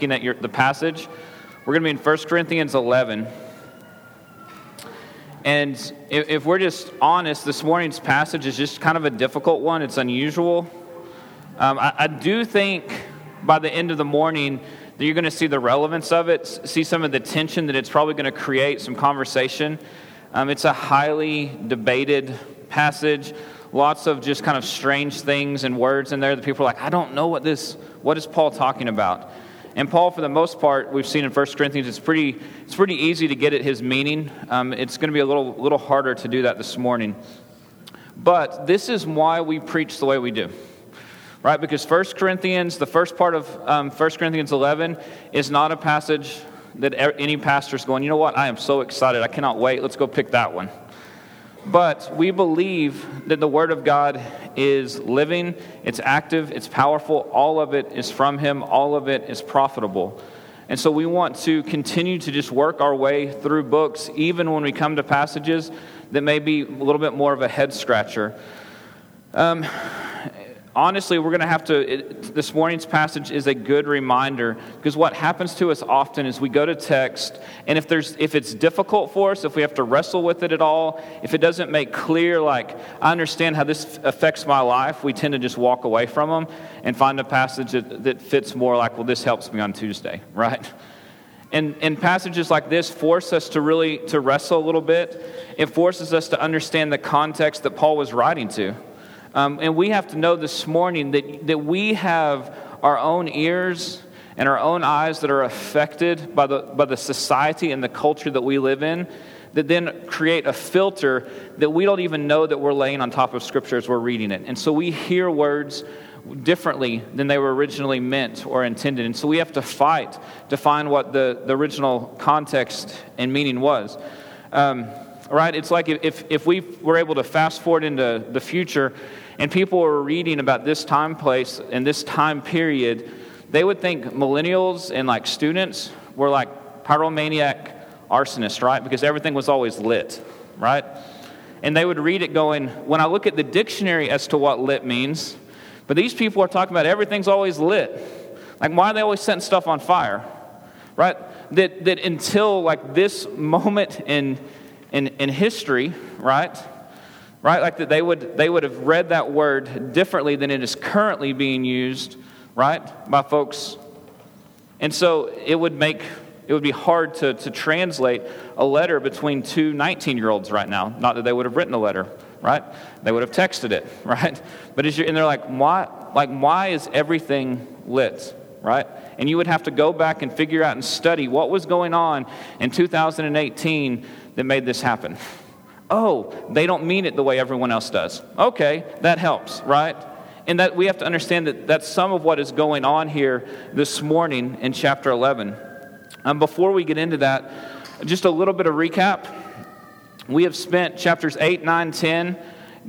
looking at your, the passage. We're going to be in 1 Corinthians 11. And if, if, we're just honest, this morning's passage is just kind of a difficult one. It's unusual. Um, I, I, do think by the end of the morning that you're going to see the relevance of it, see some of the tension that it's probably going to create, some conversation. Um, it's a highly debated passage. Lots of just kind of strange things and words in there that people are like, I don't know what this, what is Paul talking about? And Paul, for the most part, we've seen in 1 Corinthians, it's pretty, it's pretty easy to get at his meaning. Um, it's going to be a little, little harder to do that this morning. But this is why we preach the way we do. Right? Because 1 Corinthians, the first part of um, 1 Corinthians 11, is not a passage that any pastor is going, you know what, I am so excited. I cannot wait. Let's go pick that one. But we believe that the Word of God is living, it's active, it's powerful. All of it is from Him, all of it is profitable. And so we want to continue to just work our way through books, even when we come to passages that may be a little bit more of a head scratcher. Um, honestly, we're going to have to. It, this morning's passage is a good reminder because what happens to us often is we go to text, and if there's if it's difficult for us, if we have to wrestle with it at all, if it doesn't make clear, like I understand how this affects my life, we tend to just walk away from them and find a passage that, that fits more like, well, this helps me on Tuesday, right? And, and passages like this force us to really to wrestle a little bit. It forces us to understand the context that Paul was writing to. Um, and we have to know this morning that, that we have our own ears and our own eyes that are affected by the, by the society and the culture that we live in that then create a filter that we don't even know that we're laying on top of Scripture as we're reading it. And so we hear words differently than they were originally meant or intended. And so we have to fight to find what the, the original context and meaning was. Um, right? It's like if, if we were able to fast forward into the future and people were reading about this time place and this time period, they would think millennials and like students were like pyromaniac arsonists, right? Because everything was always lit, right? And they would read it going, when I look at the dictionary as to what lit means, but these people are talking about everything's always lit. Like, why are they always setting stuff on fire? Right? That, that until like this moment in in, in history, right? Right? Like that they would, they would have read that word differently than it is currently being used, right? By folks. And so it would make, it would be hard to, to translate a letter between two 19 year olds right now. Not that they would have written a letter, right? They would have texted it, right? But as you're, and they're like, why, like, why is everything lit? right? And you would have to go back and figure out and study what was going on in 2018 that made this happen. Oh, they don't mean it the way everyone else does. Okay, that helps, right? And that we have to understand that that's some of what is going on here this morning in chapter 11. Um, before we get into that, just a little bit of recap. We have spent chapters 8, 9, 10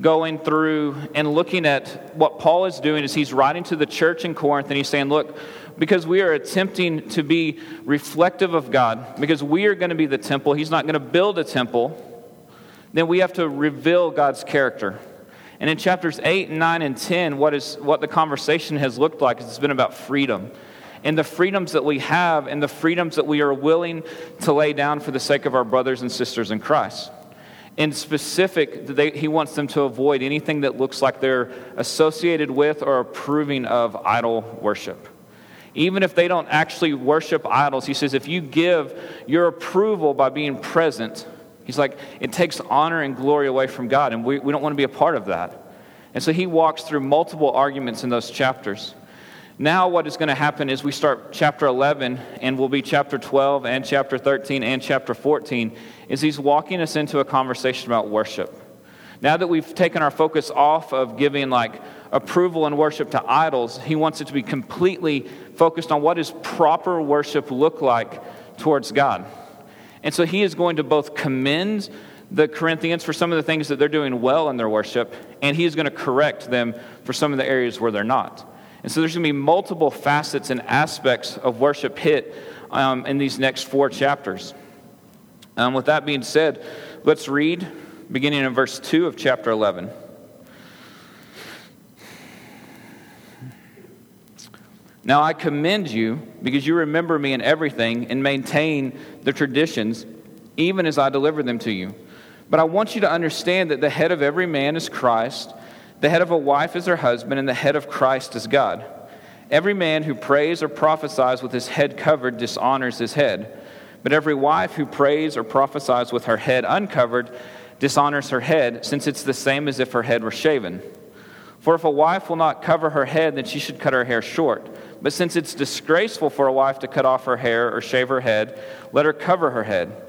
going through and looking at what Paul is doing is he's writing to the church in Corinth and he's saying, Look, because we are attempting to be reflective of God, because we are going to be the temple, He's not going to build a temple, then we have to reveal God's character. And in chapters 8, 9, and 10, what, is, what the conversation has looked like is it's been about freedom. And the freedoms that we have and the freedoms that we are willing to lay down for the sake of our brothers and sisters in Christ. In specific, they, he wants them to avoid anything that looks like they're associated with or approving of idol worship. Even if they don't actually worship idols, he says, if you give your approval by being present, he's like, it takes honor and glory away from God, and we, we don't want to be a part of that. And so he walks through multiple arguments in those chapters. Now, what is going to happen is we start chapter 11, and we'll be chapter 12, and chapter 13, and chapter 14, is he's walking us into a conversation about worship. Now that we've taken our focus off of giving like approval and worship to idols, he wants it to be completely focused on what does proper worship look like towards God. And so he is going to both commend the Corinthians for some of the things that they're doing well in their worship, and he is going to correct them for some of the areas where they're not. And so there's going to be multiple facets and aspects of worship hit um, in these next four chapters. Um, with that being said, let's read beginning in verse 2 of chapter 11. Now I commend you because you remember me in everything and maintain the traditions, even as I deliver them to you. But I want you to understand that the head of every man is Christ, the head of a wife is her husband, and the head of Christ is God. Every man who prays or prophesies with his head covered dishonors his head. But every wife who prays or prophesies with her head uncovered dishonors her head, since it's the same as if her head were shaven. For if a wife will not cover her head, then she should cut her hair short. But since it's disgraceful for a wife to cut off her hair or shave her head, let her cover her head.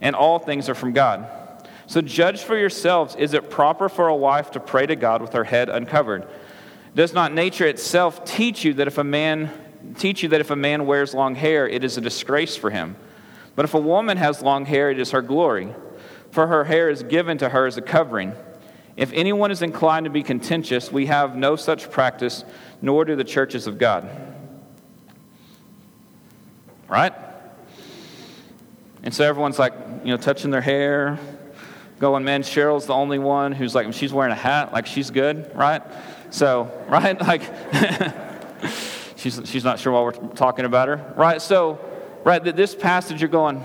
and all things are from God. So judge for yourselves is it proper for a wife to pray to God with her head uncovered? Does not nature itself teach you that if a man teach you that if a man wears long hair, it is a disgrace for him? But if a woman has long hair, it is her glory, for her hair is given to her as a covering. If anyone is inclined to be contentious, we have no such practice, nor do the churches of God. Right? And so everyone's like, you know, touching their hair, going, man, Cheryl's the only one who's like, she's wearing a hat, like she's good, right? So, right? Like, she's, she's not sure why we're talking about her, right? So, right, this passage you're going,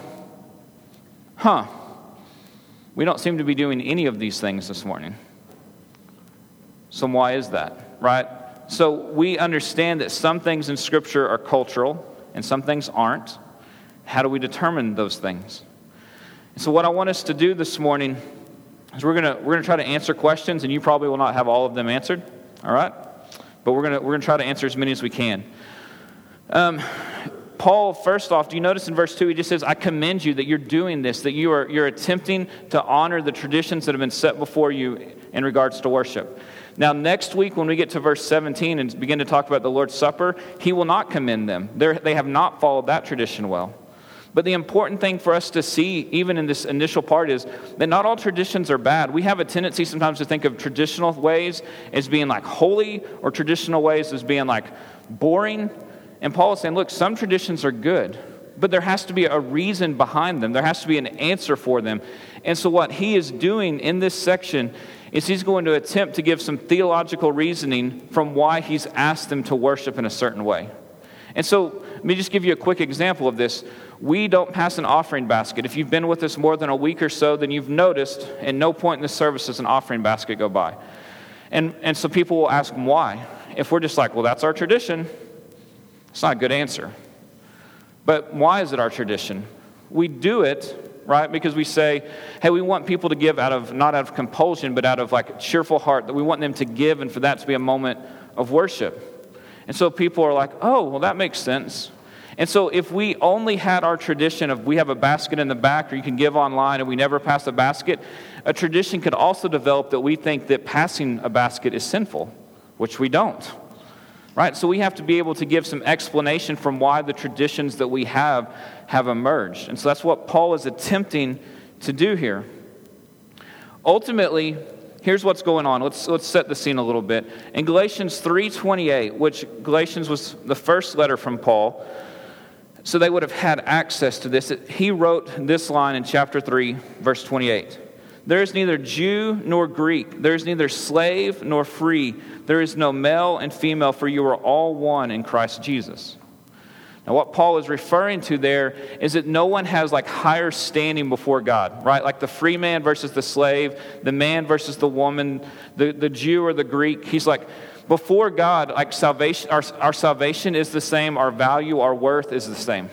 huh, we don't seem to be doing any of these things this morning. So, why is that, right? So, we understand that some things in Scripture are cultural and some things aren't. How do we determine those things? And so, what I want us to do this morning is we're going we're gonna try to answer questions, and you probably will not have all of them answered, all right? But we're going we're gonna try to answer as many as we can. Um, Paul, first off, do you notice in verse 2, he just says, I commend you that you're doing this, that you are, you're attempting to honor the traditions that have been set before you in regards to worship. Now, next week, when we get to verse 17 and begin to talk about the Lord's Supper, he will not commend them. They're, they have not followed that tradition well. But the important thing for us to see, even in this initial part, is that not all traditions are bad. We have a tendency sometimes to think of traditional ways as being like holy or traditional ways as being like boring. And Paul is saying, look, some traditions are good, but there has to be a reason behind them, there has to be an answer for them. And so, what he is doing in this section is he's going to attempt to give some theological reasoning from why he's asked them to worship in a certain way. And so, let me just give you a quick example of this. We don't pass an offering basket. If you've been with us more than a week or so, then you've noticed at no point in the service does an offering basket go by. And, and so people will ask why. If we're just like, well, that's our tradition, it's not a good answer. But why is it our tradition? We do it, right, because we say, hey, we want people to give out of, not out of compulsion, but out of like a cheerful heart, that we want them to give and for that to be a moment of worship. And so people are like, oh, well, that makes sense. And so if we only had our tradition of we have a basket in the back or you can give online and we never pass a basket, a tradition could also develop that we think that passing a basket is sinful, which we don't. Right? So we have to be able to give some explanation from why the traditions that we have have emerged. And so that's what Paul is attempting to do here. Ultimately, here's what's going on. Let's, let's set the scene a little bit. In Galatians 3:28, which Galatians was the first letter from Paul, so they would have had access to this. He wrote this line in chapter 3, verse 28. There is neither Jew nor Greek. There is neither slave nor free. There is no male and female, for you are all one in Christ Jesus. Now, what Paul is referring to there is that no one has like higher standing before God, right? Like the free man versus the slave, the man versus the woman, the, the Jew or the Greek. He's like, before God, like salvation, our, our salvation is the same, our value, our worth is the same.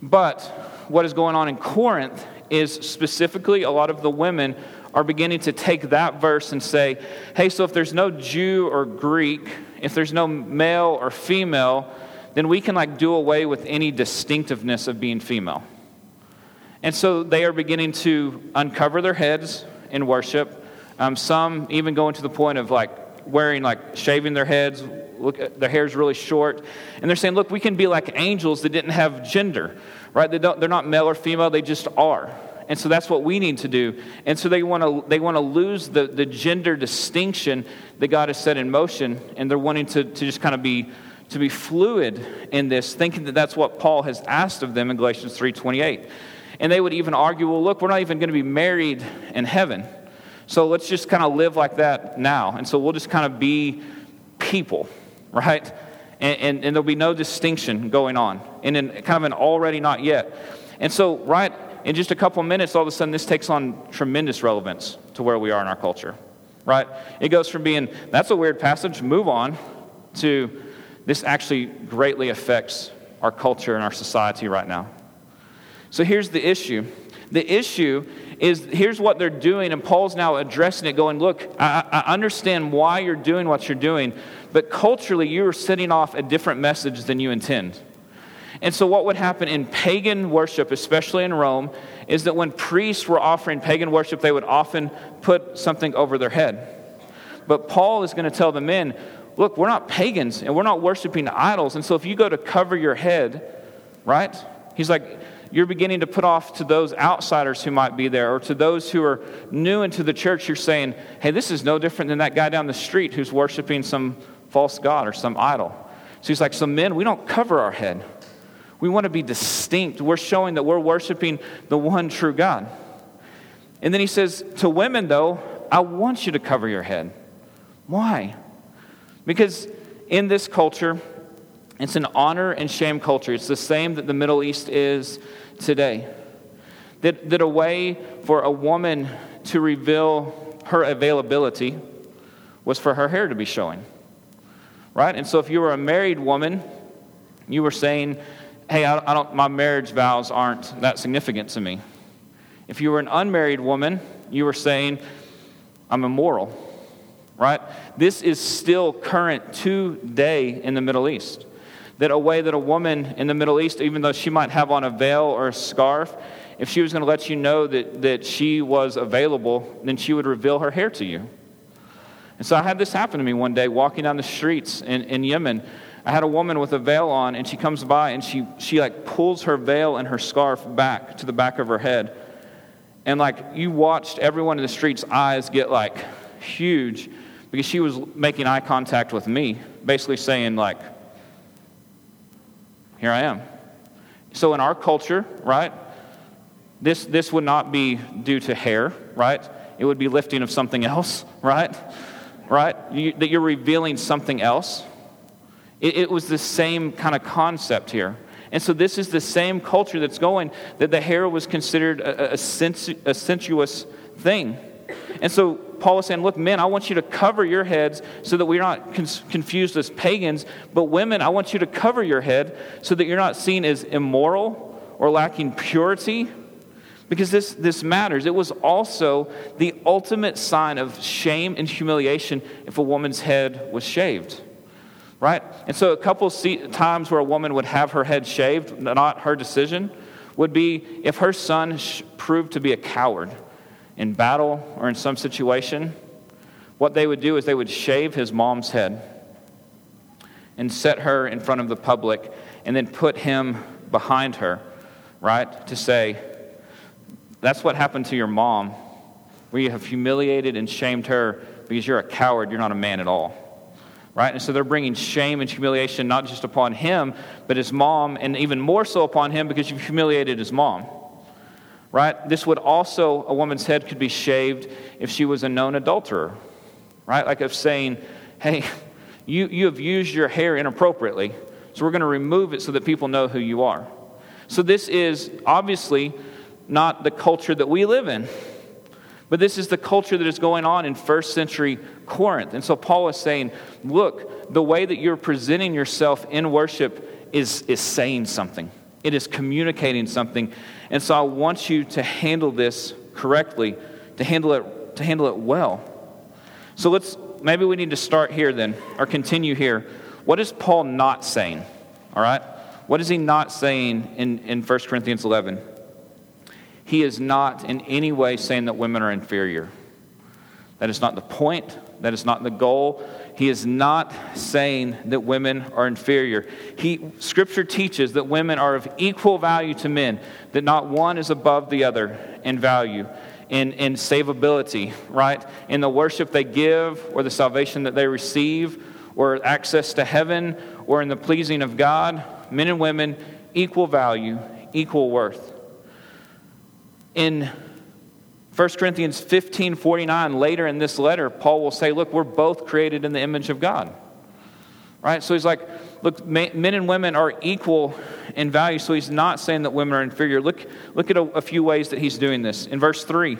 But what is going on in Corinth is specifically a lot of the women are beginning to take that verse and say, hey, so if there's no Jew or Greek, if there's no male or female, then we can like do away with any distinctiveness of being female. And so they are beginning to uncover their heads in worship. Um, some even going to the point of like wearing, like shaving their heads look, their hair's really short. And they're saying, look, we can be like angels that didn't have gender, right? They don't, they're not male or female, they just are. And so that's what we need to do. And so they want to, they want to lose the, the gender distinction that God has set in motion, and they're wanting to, to just kind of be to be fluid in this, thinking that that's what Paul has asked of them in Galatians 3:28. And they would even argue, well, look, we're not even going to be married in heaven. So let's just kind of live like that now. And so we'll just kind of be people, right? And, and, and there'll be no distinction going on. And in kind of an already not yet. And so, right, in just a couple minutes, all of a sudden, this takes on tremendous relevance to where we are in our culture, right? It goes from being, that's a weird passage, move on, to this actually greatly affects our culture and our society right now. So here's the issue. The issue is here's what they're doing, and Paul's now addressing it, going, Look, I, I understand why you're doing what you're doing, but culturally, you are setting off a different message than you intend. And so, what would happen in pagan worship, especially in Rome, is that when priests were offering pagan worship, they would often put something over their head. But Paul is going to tell the men, look, we're not pagans and we're not worshiping idols. And so, if you go to cover your head, right? He's like, you're beginning to put off to those outsiders who might be there or to those who are new into the church, you're saying, hey, this is no different than that guy down the street who's worshiping some false god or some idol. So he's like, so men, we don't cover our head. We want to be distinct. We're showing that we're worshiping the one true God. And then he says, To women, though, I want you to cover your head. Why? Because in this culture, it's an honor and shame culture. It's the same that the Middle East is today. That, that a way for a woman to reveal her availability was for her hair to be showing. Right? And so if you were a married woman, you were saying, hey, I, I don't, my marriage vows aren't that significant to me. If you were an unmarried woman, you were saying, I'm immoral, right? This is still current today in the Middle East. That a way that a woman in the Middle East, even though she might have on a veil or a scarf, if she was going to let you know that, that she was available, then she would reveal her hair to you. And so I had this happen to me one day walking down the streets in, in Yemen. I had a woman with a veil on, and she comes by and she, she like pulls her veil and her scarf back to the back of her head. And like you watched everyone in the street's eyes get like huge because she was making eye contact with me, basically saying, like, here I am. So in our culture, right, this, this would not be due to hair, right? It would be lifting of something else, right? Right? You, that you're revealing something else. It, it was the same kind of concept here. And so this is the same culture that's going, that the hair was considered a, a, sensu, a sensuous thing. And so Paul is saying, Look, men, I want you to cover your heads so that we're not confused as pagans. But women, I want you to cover your head so that you're not seen as immoral or lacking purity. Because this, this matters. It was also the ultimate sign of shame and humiliation if a woman's head was shaved right? And so, a couple times where a woman would have her head shaved, not her decision, would be if her son proved to be a coward in battle or in some situation. What they would do is they would shave his mom's head and set her in front of the public and then put him behind her, right? To say, that's what happened to your mom, where you have humiliated and shamed her because you're a coward, you're not a man at all right? And so they're bringing shame and humiliation not just upon him, but his mom, and even more so upon him because you've humiliated his mom, right? This would also, a woman's head could be shaved if she was a known adulterer, right? Like of saying, hey, you, you have used your hair inappropriately, so we're going to remove it so that people know who you are. So this is obviously not the culture that we live in. But this is the culture that is going on in first century Corinth. And so Paul is saying, look, the way that you're presenting yourself in worship is, is saying something, it is communicating something. And so I want you to handle this correctly, to handle it, to handle it well. So let's maybe we need to start here then, or continue here. What is Paul not saying? All right? What is he not saying in, in 1 Corinthians 11? He is not in any way saying that women are inferior. That is not the point. That is not the goal. He is not saying that women are inferior. He, scripture teaches that women are of equal value to men, that not one is above the other in value, in, in savability, right? In the worship they give, or the salvation that they receive, or access to heaven, or in the pleasing of God. Men and women, equal value, equal worth. In 1 Corinthians 15 49, later in this letter, Paul will say, Look, we're both created in the image of God. Right? So he's like, Look, men and women are equal in value. So he's not saying that women are inferior. Look, look at a, a few ways that he's doing this. In verse 3,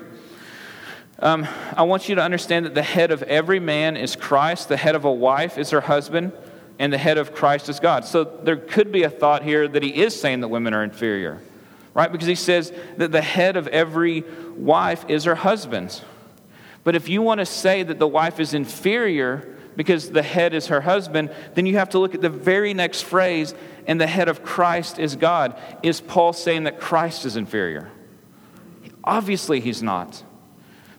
um, I want you to understand that the head of every man is Christ, the head of a wife is her husband, and the head of Christ is God. So there could be a thought here that he is saying that women are inferior right? Because he says that the head of every wife is her husband's. But if you want to say that the wife is inferior because the head is her husband, then you have to look at the very next phrase, and the head of Christ is God. Is Paul saying that Christ is inferior? Obviously, he's not,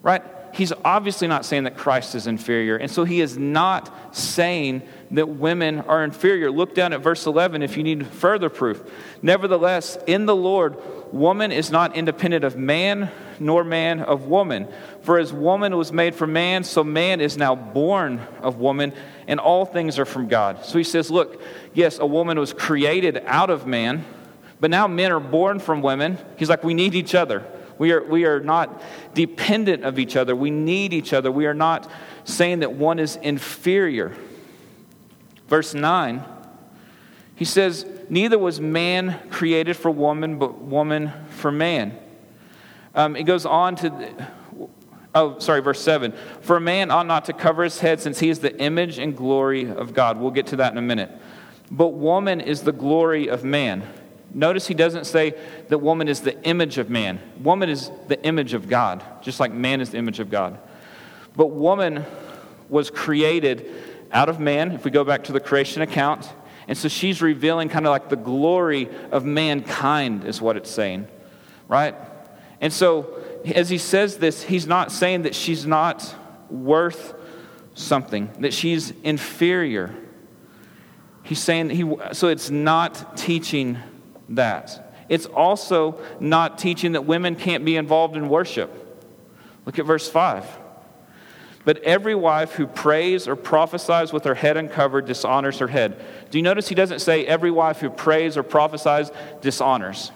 right? He's obviously not saying that Christ is inferior. And so he is not saying that women are inferior. Look down at verse 11 if you need further proof. Nevertheless, in the Lord, woman is not independent of man, nor man of woman. For as woman was made from man, so man is now born of woman, and all things are from God. So he says, Look, yes, a woman was created out of man, but now men are born from women. He's like, We need each other. We are, we are not dependent of each other. We need each other. We are not saying that one is inferior. Verse 9, he says, Neither was man created for woman, but woman for man. Um, it goes on to, oh, sorry, verse 7. For a man ought not to cover his head since he is the image and glory of God. We'll get to that in a minute. But woman is the glory of man. Notice he doesn't say that woman is the image of man. Woman is the image of God, just like man is the image of God. But woman was created out of man, if we go back to the creation account. And so she's revealing kind of like the glory of mankind, is what it's saying, right? And so as he says this, he's not saying that she's not worth something, that she's inferior. He's saying he, so it's not teaching that. It's also not teaching that women can't be involved in worship. Look at verse 5. But every wife who prays or prophesies with her head uncovered dishonors her head. Do you notice he doesn't say every wife who prays or prophesies dishonors?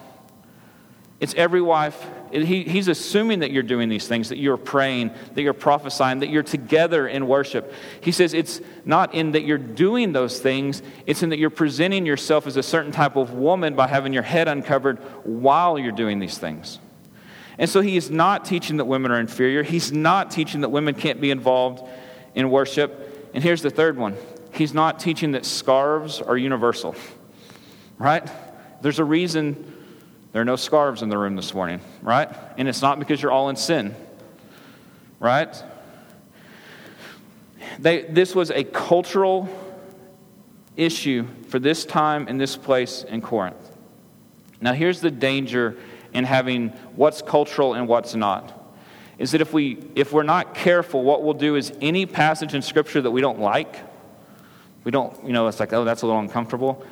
It's every wife. He, he's assuming that you're doing these things, that you're praying, that you're prophesying, that you're together in worship. He says it's not in that you're doing those things, it's in that you're presenting yourself as a certain type of woman by having your head uncovered while you're doing these things. And so he is not teaching that women are inferior. He's not teaching that women can't be involved in worship. And here's the third one he's not teaching that scarves are universal, right? There's a reason there are no scarves in the room this morning, right? And it's not because you're all in sin, right? They, this was a cultural issue for this time and this place in Corinth. Now, here's the danger in having what's cultural and what's not. Is that if, we, if we're not careful, what we'll do is any passage in Scripture that we don't like, we don't, you know, it's like, oh, that's a little uncomfortable.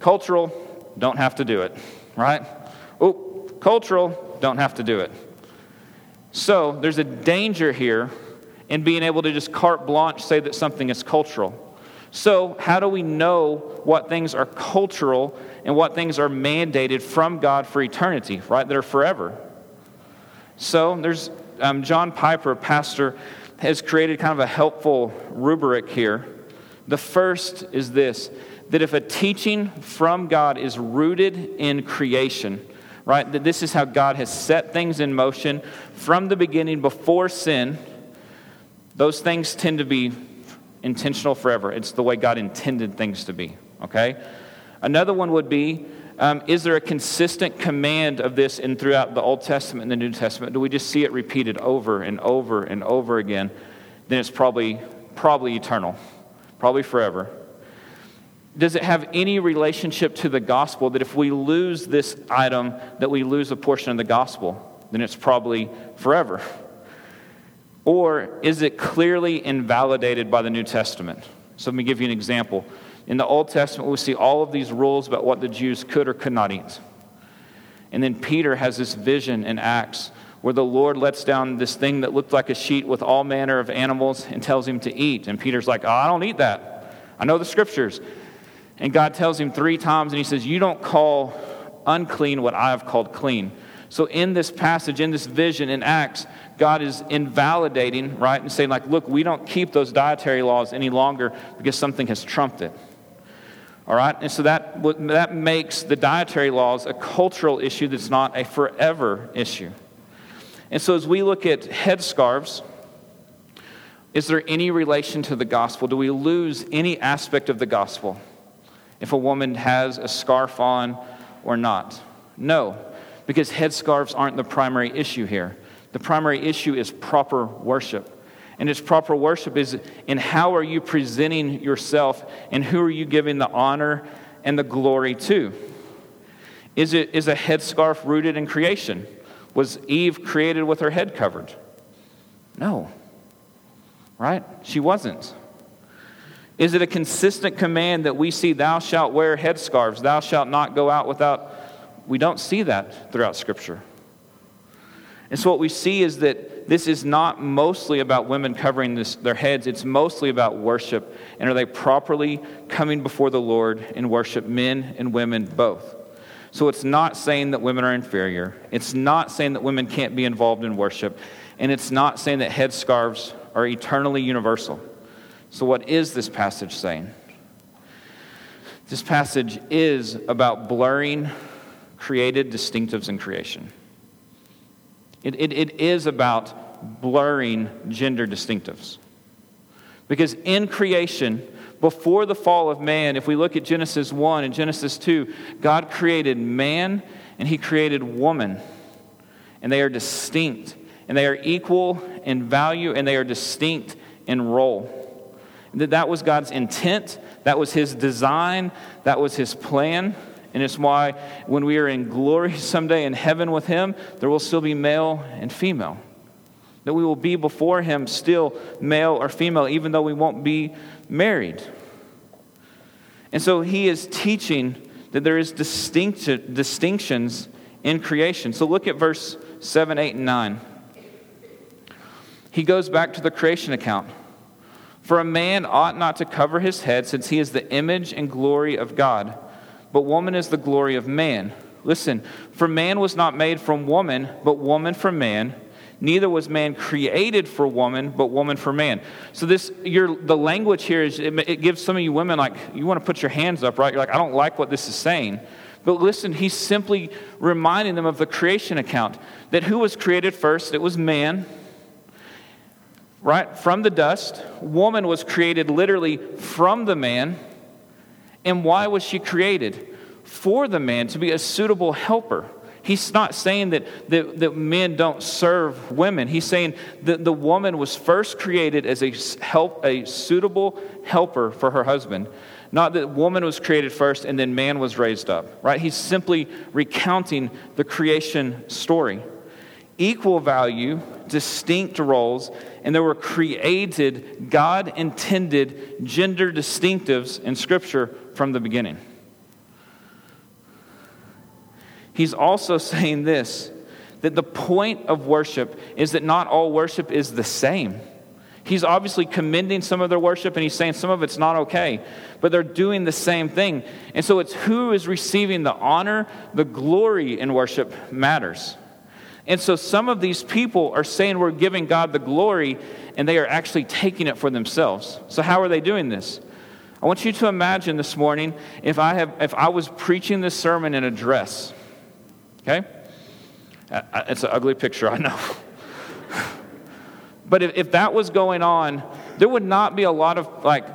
Cultural, don't have to do it, right? Cultural, don't have to do it. So there's a danger here in being able to just carte blanche say that something is cultural. So, how do we know what things are cultural and what things are mandated from God for eternity, right? That are forever. So, there's um, John Piper, pastor, has created kind of a helpful rubric here. The first is this that if a teaching from God is rooted in creation, right? That this is how God has set things in motion from the beginning before sin. Those things tend to be intentional forever. It's the way God intended things to be, okay? Another one would be um, is there a consistent command of this in throughout the Old Testament and the New Testament? Do we just see it repeated over and over and over again? Then it's probably probably eternal, probably forever does it have any relationship to the gospel that if we lose this item, that we lose a portion of the gospel? Then it's probably forever. Or is it clearly invalidated by the New Testament? So let me give you an example. In the Old Testament, we see all of these rules about what the Jews could or could not eat. And then Peter has this vision in Acts where the Lord lets down this thing that looked like a sheet with all manner of animals and tells him to eat. And Peter's like, Oh, I don't eat that. I know the scriptures. And God tells him three times, and he says, You don't call unclean what I have called clean. So, in this passage, in this vision in Acts, God is invalidating, right, and saying, like, look, we don't keep those dietary laws any longer because something has trumped it. All right? And so that, that makes the dietary laws a cultural issue that's not a forever issue. And so, as we look at headscarves, is there any relation to the gospel? Do we lose any aspect of the gospel if a woman has a scarf on or not? No, because headscarves aren't the primary issue here. The primary issue is proper worship. And its proper worship is in how are you presenting yourself and who are you giving the honor and the glory to? Is, it, is a headscarf rooted in creation? Was Eve created with her head covered? No. Right? She wasn't. Is it a consistent command that we see, thou shalt wear headscarves, thou shalt not go out without? We don't see that throughout Scripture. And so, what we see is that this is not mostly about women covering this, their heads, it's mostly about worship. And are they properly coming before the Lord in worship, men and women both? So, it's not saying that women are inferior, it's not saying that women can't be involved in worship, and it's not saying that headscarves are eternally universal. So, what is this passage saying? This passage is about blurring created distinctives in creation. It, it, it is about blurring gender distinctives. Because in creation, before the fall of man, if we look at Genesis 1 and Genesis 2, God created man and he created woman. And they are distinct, and they are equal in value, and they are distinct in role. That that was God's intent, that was his design, that was his plan. And it's why when we are in glory someday in heaven with Him, there will still be male and female. That we will be before Him still male or female, even though we won't be married. And so He is teaching that there is distinct, distinctions in creation. So look at verse 7, 8, and 9. He goes back to the creation account. For a man ought not to cover his head, since he is the image and glory of God but woman is the glory of man. Listen, for man was not made from woman, but woman from man. Neither was man created for woman, but woman for man. So this, your, the language here is it, it gives some of you women like you want to put your hands up, right? You're like, I don't like what this is saying. But listen, he's simply reminding them of the creation account that who was created first? It was man, right? From the dust. Woman was created literally from the man. And why was she created? For the man to be a suitable helper. He's not saying that, that, that men don't serve women. He's saying that the woman was first created as a, help, a suitable helper for her husband. Not that woman was created first and then man was raised up, right? He's simply recounting the creation story. Equal value, distinct roles, and there were created, God intended gender distinctives in Scripture from the beginning. He's also saying this that the point of worship is that not all worship is the same. He's obviously commending some of their worship and he's saying some of it's not okay, but they're doing the same thing. And so it's who is receiving the honor, the glory in worship matters. And so some of these people are saying we're giving God the glory and they are actually taking it for themselves. So, how are they doing this? I want you to imagine this morning if I, have, if I was preaching this sermon in a dress. Okay? Uh, uh, it's an ugly picture, I know. but if, if that was going on, there would not be a lot of, like,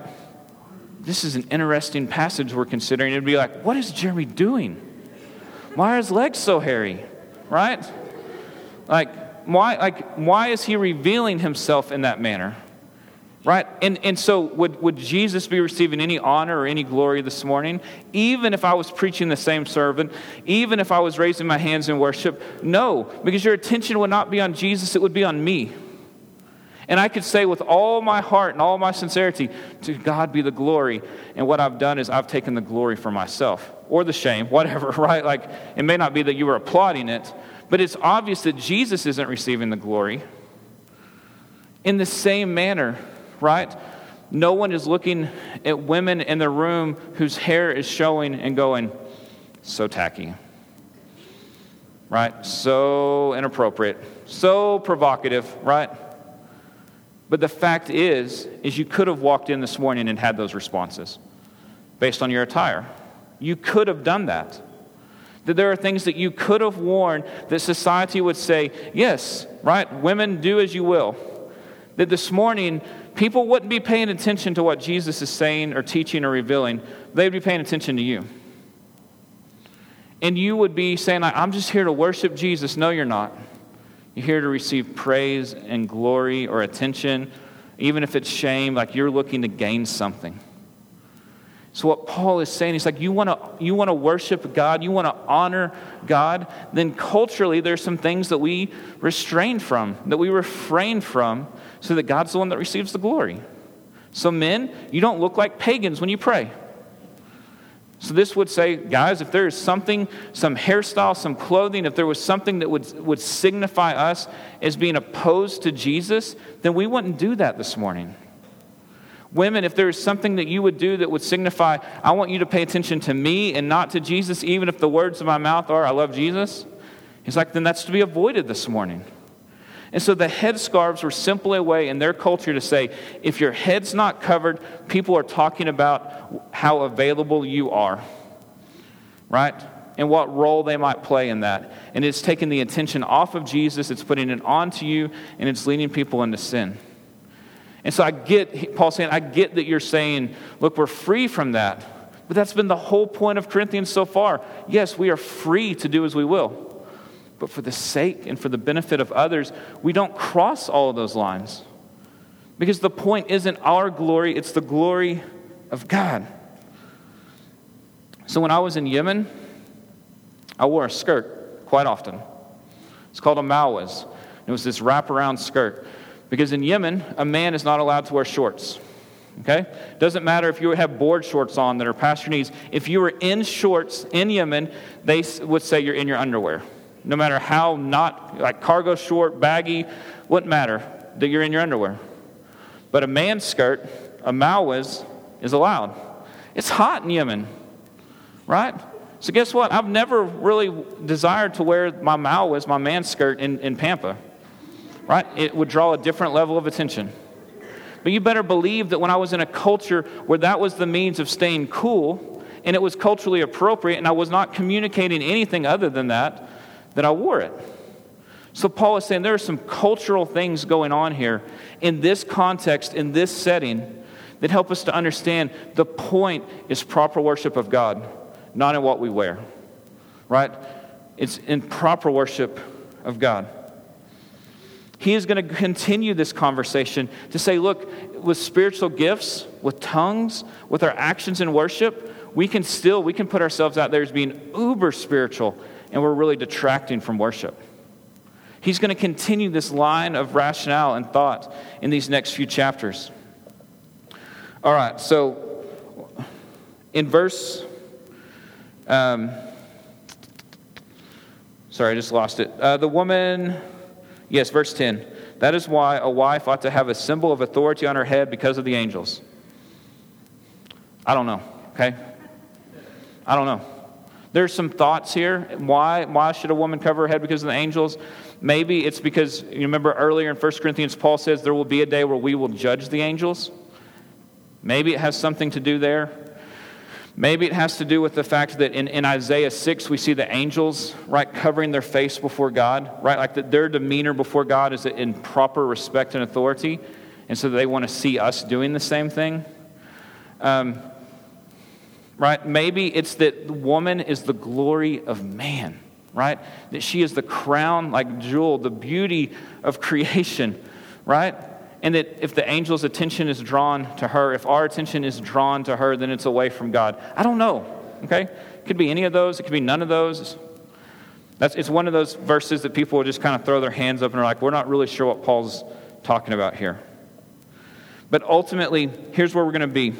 this is an interesting passage we're considering. It'd be like, what is Jeremy doing? Why are his legs so hairy? Right? Like, why, like, why is he revealing himself in that manner? Right? And, and so, would, would Jesus be receiving any honor or any glory this morning? Even if I was preaching the same sermon, even if I was raising my hands in worship? No, because your attention would not be on Jesus, it would be on me. And I could say with all my heart and all my sincerity, to God be the glory. And what I've done is I've taken the glory for myself or the shame, whatever, right? Like it may not be that you were applauding it, but it's obvious that Jesus isn't receiving the glory. In the same manner, right? No one is looking at women in the room whose hair is showing and going, so tacky, right? So inappropriate, so provocative, right? But the fact is, is you could have walked in this morning and had those responses based on your attire. You could have done that. That there are things that you could have worn that society would say, yes, right, women do as you will. That this morning, people wouldn't be paying attention to what Jesus is saying or teaching or revealing, they'd be paying attention to you. And you would be saying, I'm just here to worship Jesus. No, you're not. You're here to receive praise and glory or attention, even if it's shame, like you're looking to gain something. So, what Paul is saying, he's like, you want to you wanna worship God, you want to honor God, then culturally there's some things that we restrain from, that we refrain from, so that God's the one that receives the glory. So, men, you don't look like pagans when you pray. So this would say, guys, if there is something, some hairstyle, some clothing, if there was something that would, would signify us as being opposed to Jesus, then we wouldn't do that this morning. Women, if there is something that you would do that would signify, I want you to pay attention to me and not to Jesus, even if the words of my mouth are, I love Jesus, he's like, then that's to be avoided this morning. And so the headscarves were simply a way in their culture to say, if your head's not covered, people are talking about how available you are, right? And what role they might play in that. And it's taking the attention off of Jesus, it's putting it onto you, and it's leading people into sin. And so I get, Paul saying, I get that you're saying, look, we're free from that. But that's been the whole point of Corinthians so far. Yes, we are free to do as we will but for the sake and for the benefit of others, we don't cross all of those lines. Because the point isn't our glory, it's the glory of God. So when I was in Yemen, I wore a skirt quite often. It's called a mawaz. It was this wraparound skirt. Because in Yemen, a man is not allowed to wear shorts. Okay? Doesn't matter if you have board shorts on that are past your knees. If you were in shorts in Yemen, they would say you're in your underwear no matter how not, like cargo short, baggy, wouldn't matter that you're in your underwear. But a man's skirt, a mawaz, is allowed. It's hot in Yemen, right? So guess what? I've never really desired to wear my mawaz, my man's skirt, in, in Pampa, right? It would draw a different level of attention. But you better believe that when I was in a culture where that was the means of staying cool, and it was culturally appropriate, and I was not communicating anything other than that, that I wore it. So Paul is saying there are some cultural things going on here in this context, in this setting, that help us to understand the point is proper worship of God, not in what we wear. Right? It's in proper worship of God. He is going to continue this conversation to say, look, with spiritual gifts, with tongues, with our actions in worship, we can still we can put ourselves out there as being uber spiritual and we're really detracting from worship. He's going to continue this line of rationale and thought in these next few chapters. All right, so in verse, um, sorry, I just lost it. Uh, the woman, yes, verse 10. That is why a wife ought to have a symbol of authority on her head because of the angels. I don't know, okay? I don't know. There's some thoughts here. Why, why should a woman cover her head because of the angels? Maybe it's because, you remember earlier in 1 Corinthians, Paul says there will be a day where we will judge the angels. Maybe it has something to do there. Maybe it has to do with the fact that in, in Isaiah 6, we see the angels, right, covering their face before God, right? Like the, their demeanor before God is in proper respect and authority. And so they want to see us doing the same thing. Um, right? Maybe it's that woman is the glory of man, right? That she is the crown, like jewel, the beauty of creation, right? And that if the angel's attention is drawn to her, if our attention is drawn to her, then it's away from God. I don't know, okay? It could be any of those, it could be none of those. That's, it's one of those verses that people will just kind of throw their hands up and are like, we're not really sure what Paul's talking about here. But ultimately, here's where we're going to be.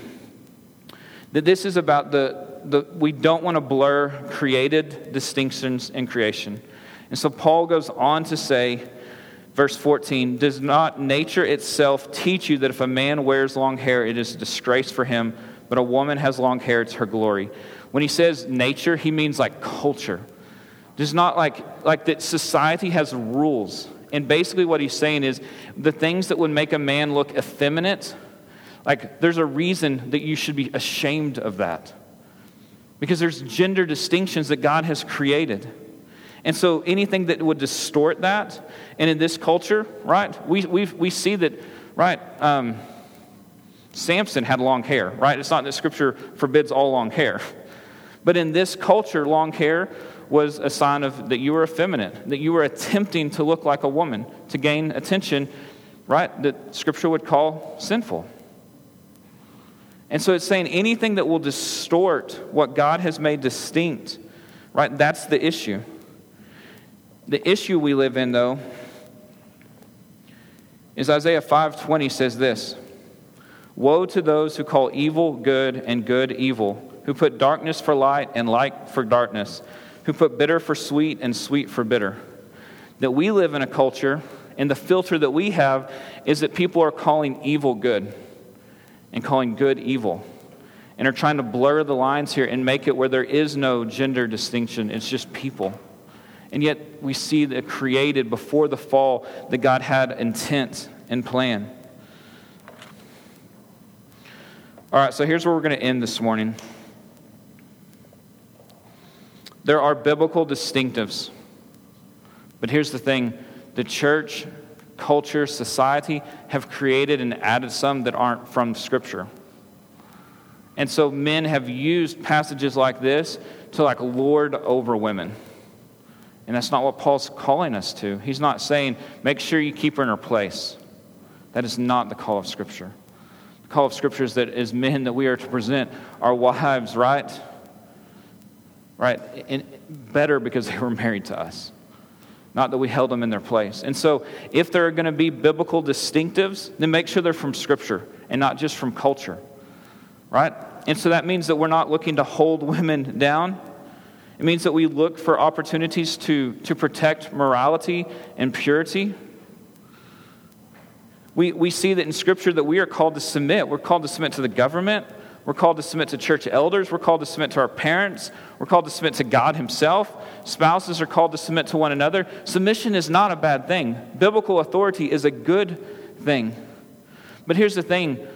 That this is about the, the we don't want to blur created distinctions in creation. And so Paul goes on to say, verse 14, does not nature itself teach you that if a man wears long hair, it is a disgrace for him, but a woman has long hair, it's her glory? When he says nature, he means like culture. Does not like, like that society has rules. And basically, what he's saying is the things that would make a man look effeminate, like there's a reason that you should be ashamed of that. Because there's gender distinctions that God has created. And so anything that would distort that, and in this culture, right, we, we, we see that, right, um, Samson had long hair, right? It's not that scripture forbids all long hair. But in this culture, long hair was a sign of that you were effeminate, that you were attempting to look like a woman to gain attention, right? That scripture would call sinful. And so it's saying anything that will distort what God has made distinct, right? That's the issue. The issue we live in, though, is Isaiah 5:20 says this: "Woe to those who call evil good and good evil, who put darkness for light and light for darkness, who put bitter for sweet and sweet for bitter." That we live in a culture, and the filter that we have is that people are calling evil good and calling good evil and are trying to blur the lines here and make it where there is no gender distinction. It's just people. And yet we see that created before the fall that God had intent and plan. All right, so here's where we're going to end this morning. There are biblical distinctives. But here's the thing the church, culture, society have created and added some that aren't from Scripture. And so men have used passages like this to like lord over women. And that's not what Paul's calling us to. He's not saying, make sure you keep her in her place. That is not the call of Scripture. The call of Scripture is that as men that we are to present our wives, right? Right? And better because they were married to us. Not that we held them in their place. And so, if there are going to be biblical distinctives, then make sure they're from Scripture and not just from culture. Right? And so that means that we're not looking to hold women down it means that we look for opportunities to, to protect morality and purity. We, we see that in Scripture that we are called to submit. We're called to submit to the government. We're called to submit to church elders. We're called to submit to our parents. We're called to submit to God Himself. Spouses are called to submit to one another. Submission is not a bad thing, biblical authority is a good thing. But here's the thing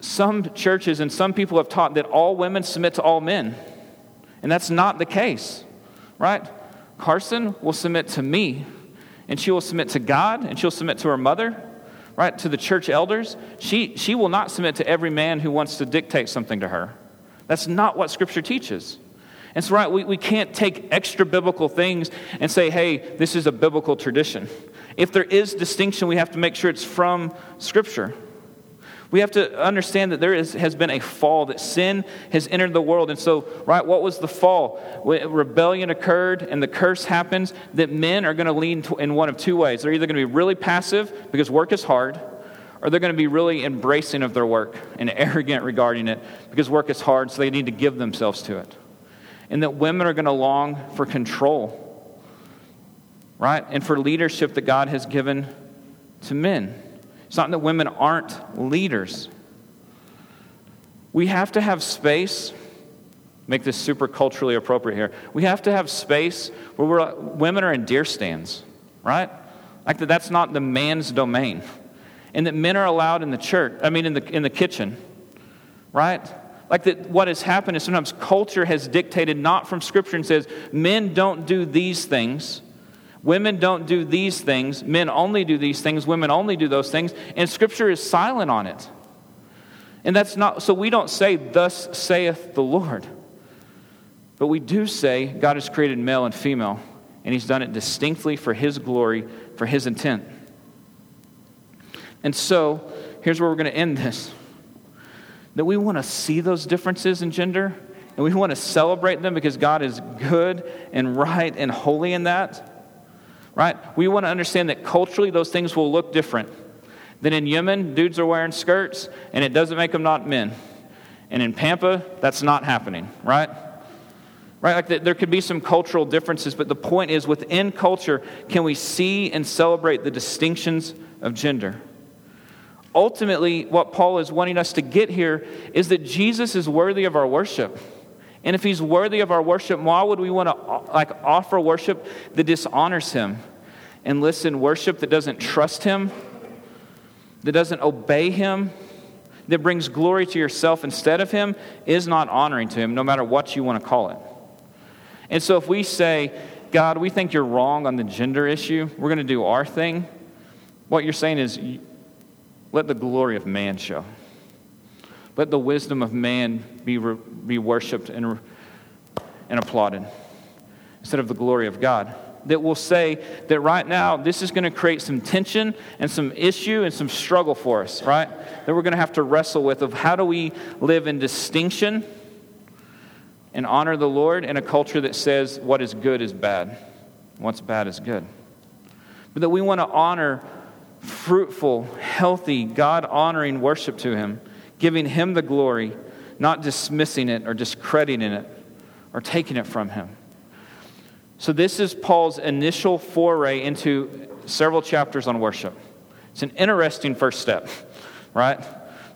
some churches and some people have taught that all women submit to all men. And that's not the case, right? Carson will submit to me, and she will submit to God, and she'll submit to her mother, right? To the church elders. She, she will not submit to every man who wants to dictate something to her. That's not what Scripture teaches. And so, right, we, we can't take extra biblical things and say, hey, this is a biblical tradition. If there is distinction, we have to make sure it's from Scripture. We have to understand that there is, has been a fall, that sin has entered the world. And so, right, what was the fall? Rebellion occurred and the curse happens, that men are going to lean in one of two ways. They're either going to be really passive because work is hard, or they're going to be really embracing of their work and arrogant regarding it because work is hard, so they need to give themselves to it. And that women are going to long for control, right? And for leadership that God has given to men. It's not that women aren't leaders. We have to have space, make this super culturally appropriate here. We have to have space where women are in deer stands, right? Like that, that's not the man's domain. And that men are allowed in the church, I mean, in the, in the kitchen, right? Like that, what has happened is sometimes culture has dictated not from Scripture and says, men don't do these things. Women don't do these things. Men only do these things. Women only do those things. And Scripture is silent on it. And that's not, so we don't say, Thus saith the Lord. But we do say, God has created male and female, and He's done it distinctly for His glory, for His intent. And so, here's where we're going to end this that we want to see those differences in gender, and we want to celebrate them because God is good and right and holy in that. Right? We want to understand that culturally those things will look different. Then in Yemen, dudes are wearing skirts, and it doesn't make them not men. And in Pampa, that's not happening, right? Right? Like the, there could be some cultural differences, but the point is within culture, can we see and celebrate the distinctions of gender? Ultimately, what Paul is wanting us to get here is that Jesus is worthy of our worship. And if he's worthy of our worship, why would we want to like offer worship that dishonors him? And listen, worship that doesn't trust him, that doesn't obey him, that brings glory to yourself instead of him is not honoring to him, no matter what you want to call it. And so if we say, God, we think you're wrong on the gender issue, we're going to do our thing, what you're saying is, let the glory of man show. Let the wisdom of man be, be worshiped and, and applauded instead of the glory of God. That will say that right now, this is going to create some tension and some issue and some struggle for us, right? That we're going to have to wrestle with of how do we live in distinction and honor the Lord in a culture that says what is good is bad, what's bad is good. But that we want to honor fruitful, healthy, God honoring worship to Him giving Him the glory, not dismissing it or discrediting it or taking it from Him. So, this is Paul's initial foray into several chapters on worship. It's an interesting first step, right?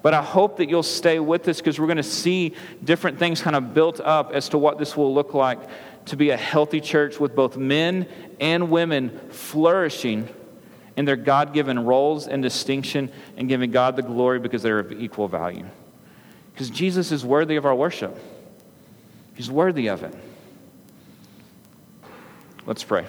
But I hope that you'll stay with us because we're going to see different things kind of built up as to what this will look like to be a healthy church with both men and women flourishing in their God given roles and distinction and giving God the glory because they're of equal value. Because Jesus is worthy of our worship, He's worthy of it. Let's pray.